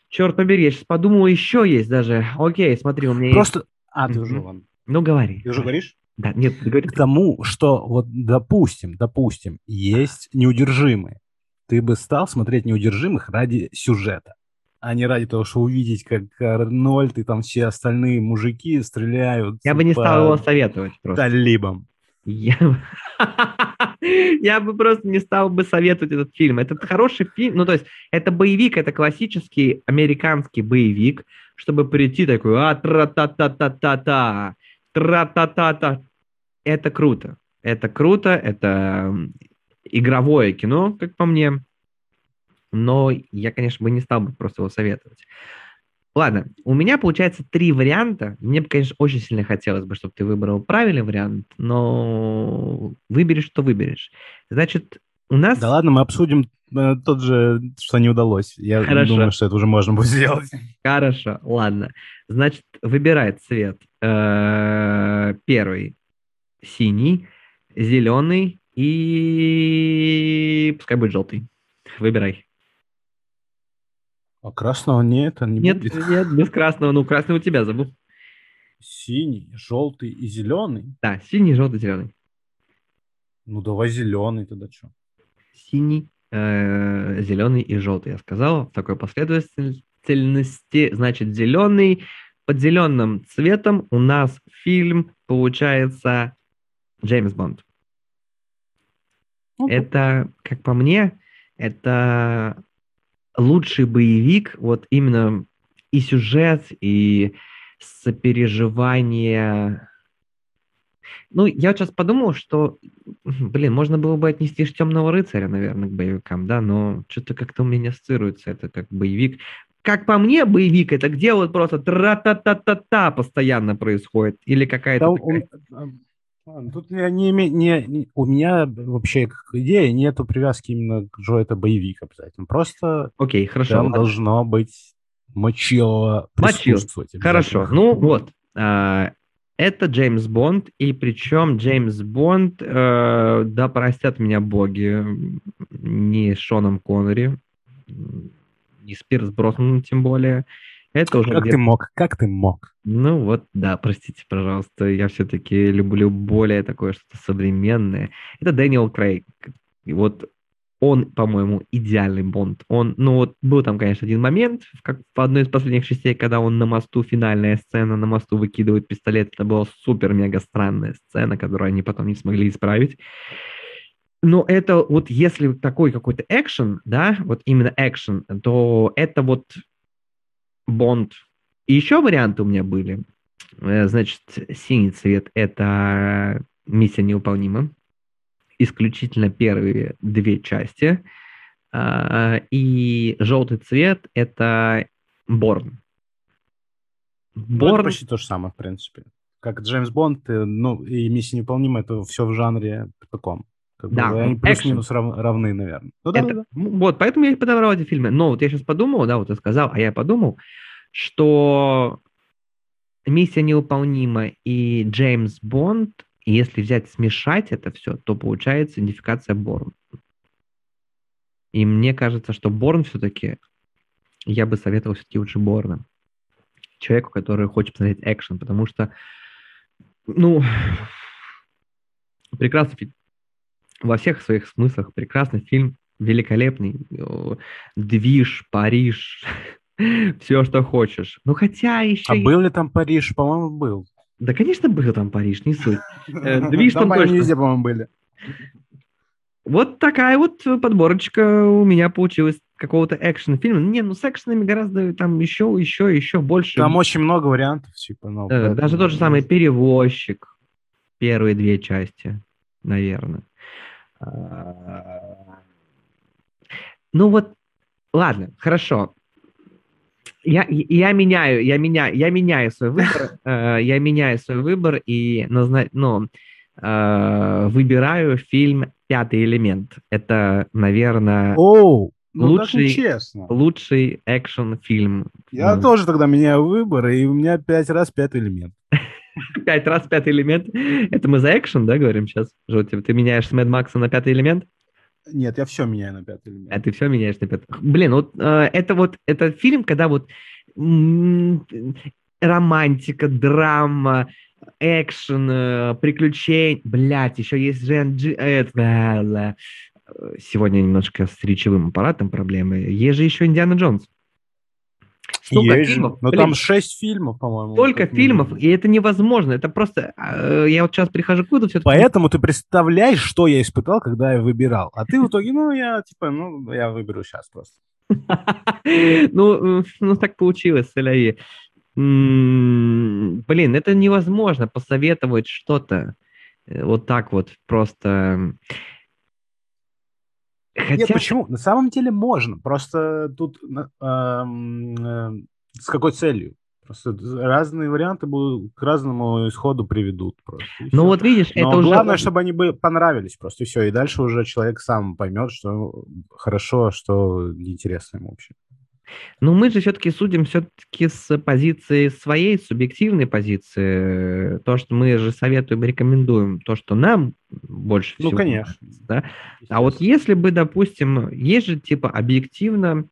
черт побери, я сейчас подумал, еще есть даже. Окей, смотри, у меня Просто, есть... а, ты уже, ладно. Ну, говори. Ты уже говоришь? Да, нет, говори. К тому, что вот, допустим, допустим, есть неудержимые ты бы стал смотреть «Неудержимых» ради сюжета, а не ради того, что увидеть, как Арнольд и там все остальные мужики стреляют. Я бы не стал его советовать просто. Талибам. Я... <laughs> Я бы просто не стал бы советовать этот фильм. Это хороший фильм, ну то есть это боевик, это классический американский боевик, чтобы прийти такой, а тра-та-та-та-та-та, тра-та-та-та. Это круто. Это круто, это игровое кино, как по мне. Но я, конечно, бы не стал бы просто его советовать. Ладно, у меня получается три варианта. Мне бы, конечно, очень сильно хотелось бы, чтобы ты выбрал правильный вариант, но выберешь, что выберешь. Значит, у нас... Да ладно, мы обсудим э, тот же, что не удалось. Я Хорошо. думаю, что это уже можно будет сделать. Хорошо, ладно. Значит, выбирай цвет. Э, первый синий, зеленый, и пускай будет желтый. Выбирай. А красного нет, не нет, будет. Нет, без красного. Ну, красный у тебя забыл. Синий, желтый и зеленый? Да, синий, желтый, зеленый. Ну, давай зеленый тогда что? Синий, э, зеленый и желтый, я сказал. В такой последовательности, значит, зеленый. Под зеленым цветом у нас фильм получается Джеймс Бонд. Это, как по мне, это лучший боевик, вот именно и сюжет, и сопереживание. Ну, я вот сейчас подумал, что, блин, можно было бы отнести темного рыцаря, наверное, к боевикам, да, но что-то как-то у меня ассоциируется это как боевик. Как по мне, боевик это где вот просто тра-та-та-та-та постоянно происходит, или какая-то да, такая... Тут не, не, не, не, у меня вообще как идея нету привязки именно к Джо, это боевик обязательно. Просто Окей, хорошо. там должно быть мочило присутствовать. Хорошо, ну вот. А, это Джеймс Бонд, и причем Джеймс Бонд, э, да простят меня боги, не Шоном Коннери, не с Пирс Броснаном тем более, это уже как ты мог? Как ты мог? Ну вот, да, простите, пожалуйста, я все-таки люблю более такое что-то современное. Это Дэниел Крейг. И вот он, по-моему, идеальный Бонд. Он, ну вот, был там, конечно, один момент, как в одной из последних частей, когда он на мосту, финальная сцена, на мосту выкидывает пистолет. Это была супер-мега странная сцена, которую они потом не смогли исправить. Но это вот если такой какой-то экшен, да, вот именно экшен, то это вот Бонд. И еще варианты у меня были. Э, значит, синий цвет – это «Миссия невыполнима». Исключительно первые две части. А, и желтый цвет – это «Борн». Борн... Ну, это почти то же самое, в принципе. Как Джеймс Бонд, э, ну, и «Миссия невыполнима» – это все в жанре таком. Как да, бы, они плюс-минус рав, равны, наверное. Ну, да, это, да. Вот, поэтому я и подобрал эти фильмы. Но вот я сейчас подумал, да, вот я сказал, а я подумал, что «Миссия невыполнима» и «Джеймс Бонд», если взять, смешать это все, то получается идентификация Борн. И мне кажется, что Борн все-таки, я бы советовал все-таки лучше Борна. Человеку, который хочет посмотреть экшен, потому что, ну, <sighs> Прекрасный фильм. Во всех своих смыслах прекрасный фильм, великолепный. Движ, Париж, <laughs> все, что хочешь. Ну, хотя еще... А был ли там Париж? По-моему, был. Да, конечно, был там Париж, не суть. Э, <laughs> движ там точно. везде, по-моему, были. Вот такая вот подборочка у меня получилась какого-то экшн-фильма. Не, ну с экшенами гораздо там еще, еще, еще больше. Там очень много вариантов, типа. Ну, да, даже тот же самый «Перевозчик», первые две части, наверное. Ну вот, ладно, хорошо. Я, я меняю, я меняю, я меняю свой <laughs> выбор, э, я меняю свой выбор и назна... ну, э, выбираю фильм «Пятый элемент». Это, наверное, oh, ну, лучший, лучший экшн-фильм. Я ну. тоже тогда меняю выбор, и у меня пять раз «Пятый элемент». <laughs> <laughs> Пять раз «Пятый элемент». Это мы за экшен, да, говорим сейчас? Ты меняешь с Мэд Макса на «Пятый элемент»? Нет, я все меняю на пятый элемент. А ты все меняешь на пятый. Блин, вот э, это вот это фильм, когда вот м- романтика, драма, экшен, э, приключения. Блять, еще есть Жен Джи... Это... Сегодня немножко с речевым аппаратом проблемы. Есть же еще Индиана Джонс. Столько Есть фильмов. Но Блин, там шесть фильмов, по-моему. Столько фильмов, и это невозможно. Это просто... Э, я вот сейчас прихожу к выводу... Поэтому ты представляешь, что я испытал, когда я выбирал. А ты в итоге, ну, я типа, ну, я выберу сейчас просто. <laughs> Ну, ну, так получилось, Соляви. Блин, это невозможно посоветовать что-то э, вот так вот просто. Хотя... Нет, почему? На самом деле можно. Просто тут э, э, с какой целью? Просто разные варианты будут к разному исходу приведут. Просто, ну все. вот видишь, Но это уже... Главное, чтобы они бы понравились просто, и все. И дальше уже человек сам поймет, что хорошо, а что неинтересно ему вообще. Но мы же все-таки судим все-таки с позиции своей, субъективной позиции. То, что мы же советуем, рекомендуем, то, что нам больше ну, всего. Ну, конечно. Да? А вот если бы, допустим, есть же типа объективно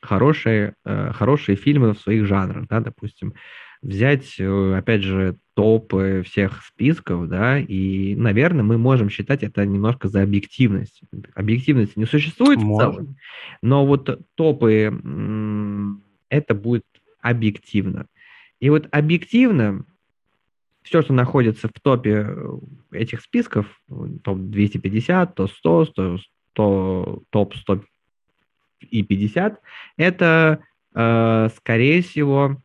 хорошие, э, хорошие фильмы в своих жанрах, да, допустим, взять, э, опять же, топы всех списков, да, и, наверное, мы можем считать это немножко за объективность. Объективности не существует Можем. в целом, но вот топы, это будет объективно. И вот объективно все, что находится в топе э, этих списков, топ-250, топ-100, 100, 100, топ-100 и 50, это, э, скорее всего,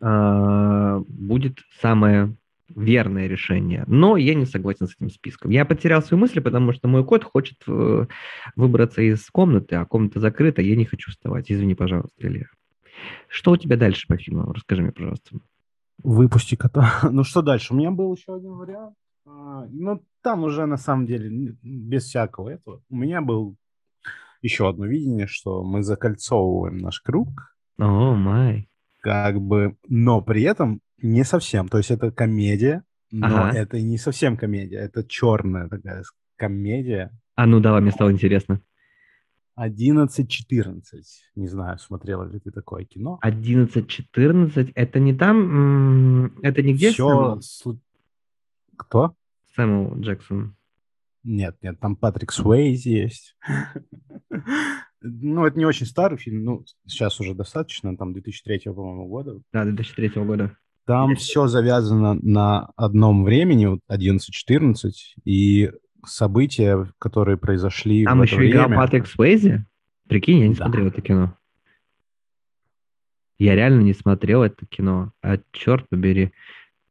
э, будет самое верное решение. Но я не согласен с этим списком. Я потерял свои мысли, потому что мой кот хочет э, выбраться из комнаты, а комната закрыта, я не хочу вставать. Извини, пожалуйста, Илья. Что у тебя дальше по фильму? Расскажи мне, пожалуйста. Выпусти кота. <laughs> ну что дальше? У меня был еще один вариант. А, ну, там уже на самом деле без всякого этого. У меня был еще одно видение, что мы закольцовываем наш круг. О, oh, май. Как бы, но при этом не совсем. То есть это комедия, но ага. это не совсем комедия. Это черная такая комедия. А ну давай, мне стало интересно. 11-14. Не знаю, смотрела ли ты такое кино. 11-14? Это не там... Это не где Все... Сэмюэл? Кто? Сэмюэл Джексон. Нет, нет, там Патрик Суэйзи есть. <laughs> ну, это не очень старый фильм, ну, сейчас уже достаточно, там 2003, по-моему, года. Да, 2003 года. Там все завязано на одном времени, вот 11-14, и события, которые произошли там в это время... Еще играл Патрик Суэйзи? Прикинь, я не да. смотрел это кино. Я реально не смотрел это кино. А черт побери.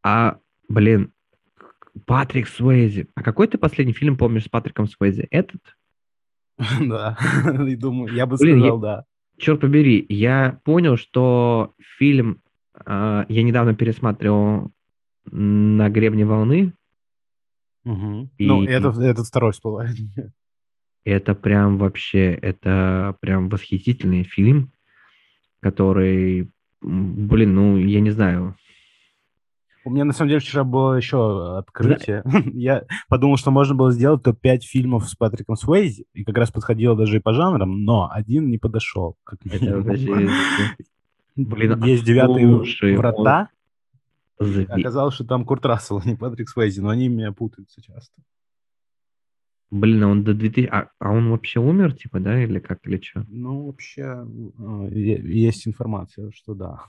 А, блин, Патрик Суэйзи. А какой ты последний фильм помнишь с Патриком Суэйзи? Этот? <laughs> Да, и думаю, я бы Блин, сказал, я, да. Черт побери, я понял, что фильм э, я недавно пересматривал на гребне волны. Угу. И, ну, это, это второй всплывает. Это прям вообще, это прям восхитительный фильм, который, блин, ну, я не знаю, у меня, на самом деле, вчера было еще открытие. Да. <laughs> Я подумал, что можно было сделать топ-5 фильмов с Патриком Суэйзи, и как раз подходило даже и по жанрам, но один не подошел. Как <laughs> Блин, Есть девятые врата. Оказалось, что там Курт Рассел, а не Патрик Свейзи, но они меня путаются часто. Блин, а он до 2000... А, а он вообще умер, типа, да, или как, или что? Ну, вообще, а, есть информация, что да.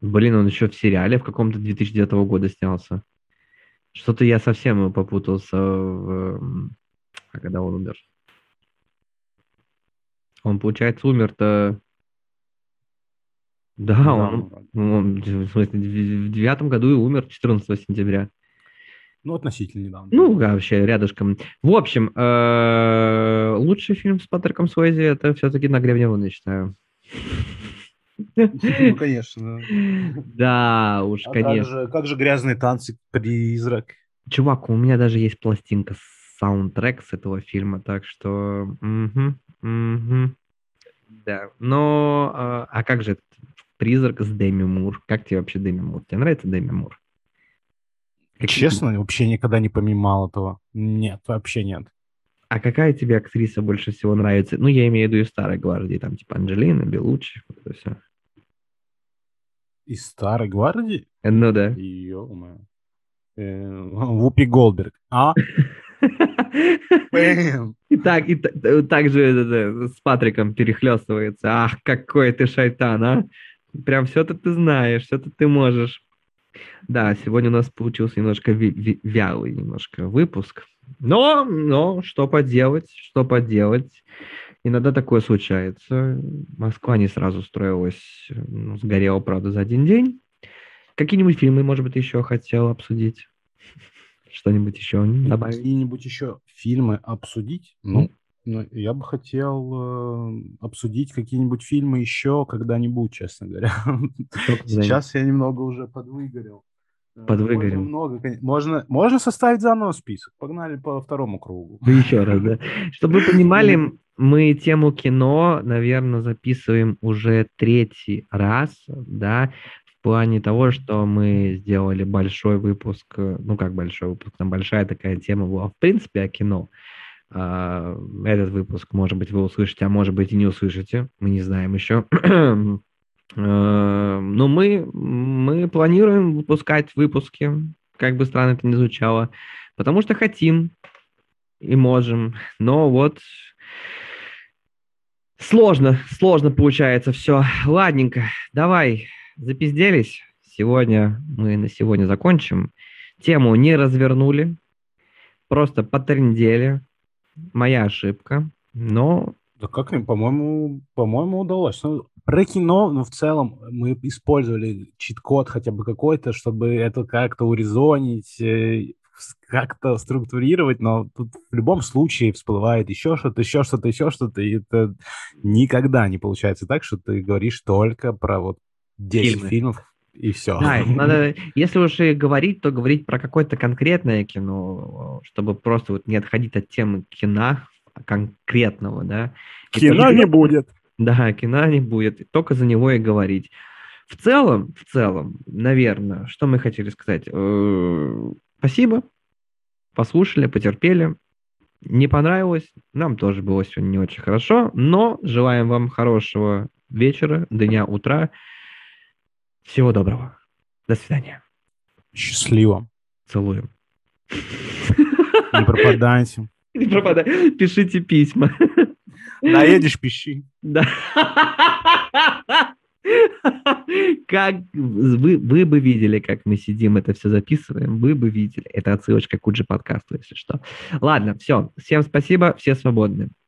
Блин, он еще в сериале в каком-то 2009 года снялся. Что-то я совсем попутался, в... а когда он умер. Он, получается, умер-то... Да, да он, он, в смысле, в девятом году и умер 14 сентября. Ну, относительно недавно. Ну, вообще рядышком. В общем, э, лучший фильм с Патриком Суэзи это все-таки «На гребне волны», считаю. Ну, <laughs> конечно. Да, уж, а конечно. Как же «Грязные танцы», «Призрак»? Чувак, у меня даже есть пластинка саундтрек с этого фильма, так что... Угу, угу. Да, но... А, а как же «Призрак» с Дэми Мур? Как тебе вообще Дэми Мур? Тебе нравится Дэми Мур? Какие... Честно, вообще никогда не помимал этого. Нет, вообще нет. А какая тебе актриса больше всего нравится? Ну, я имею в виду из старой гвардии, там, типа Анджелина, Белучи, вот это все. Из старой гвардии? Ну да. Ё-моё. Э, Вупи Голдберг. А? <laughs> И так, и так же с Патриком перехлестывается. Ах, какой ты шайтан, а! Прям все-то ты знаешь, все-то ты можешь. Да, сегодня у нас получился немножко вялый немножко выпуск. Но, но, что поделать, что поделать. Иногда такое случается. Москва не сразу строилась, ну, сгорела, правда, за один день. Какие-нибудь фильмы, может быть, еще хотел обсудить? <laughs> Что-нибудь еще добавить? Какие-нибудь еще фильмы обсудить? Ну, ну я бы хотел э, обсудить какие-нибудь фильмы еще когда-нибудь, честно говоря. <laughs> Сейчас я немного уже подвыгорел. Э, Подвыгорел. Много, можно, можно составить заново список. Погнали по второму кругу. Еще раз, да. <laughs> Чтобы вы понимали, мы тему кино, наверное, записываем уже третий раз, да, в плане того, что мы сделали большой выпуск, ну как большой выпуск, там большая такая тема была, в принципе, о кино. А, этот выпуск, может быть, вы услышите, а может быть и не услышите, мы не знаем еще. Э, <clears throat> но мы, мы планируем выпускать выпуски, как бы странно это ни звучало, потому что хотим и можем. Но вот сложно, сложно получается все. Ладненько, давай, запизделись. Сегодня мы на сегодня закончим. Тему не развернули, просто потрендели. Моя ошибка, но... Да как, по-моему, по-моему, удалось. Ну, про кино, ну, в целом, мы использовали чит-код хотя бы какой-то, чтобы это как-то урезонить, э, как-то структурировать, но тут в любом случае всплывает еще что-то, еще что-то, еще что-то, и это никогда не получается так, что ты говоришь только про вот 10 Фильмы. фильмов, и все. Да, <laughs> надо, если уж и говорить, то говорить про какое-то конкретное кино, чтобы просто вот не отходить от темы кино конкретного, да. Кино не будет. Да, кино не будет, только за него и говорить. В целом, в целом, наверное, что мы хотели сказать? Спасибо, послушали, потерпели. Не понравилось, нам тоже было сегодня не очень хорошо, но желаем вам хорошего вечера, дня, утра. Всего доброго. До свидания. Счастливо. Целуем. Не пропадайте. <laughs> Не пропадайте. Пишите письма. Наедешь, пищи. Да. <laughs> <laughs> Как вы, вы бы видели, как мы сидим, это все записываем, вы бы видели. Это отсылочка к Уджи подкасту, если что. Ладно, все. Всем спасибо, все свободны.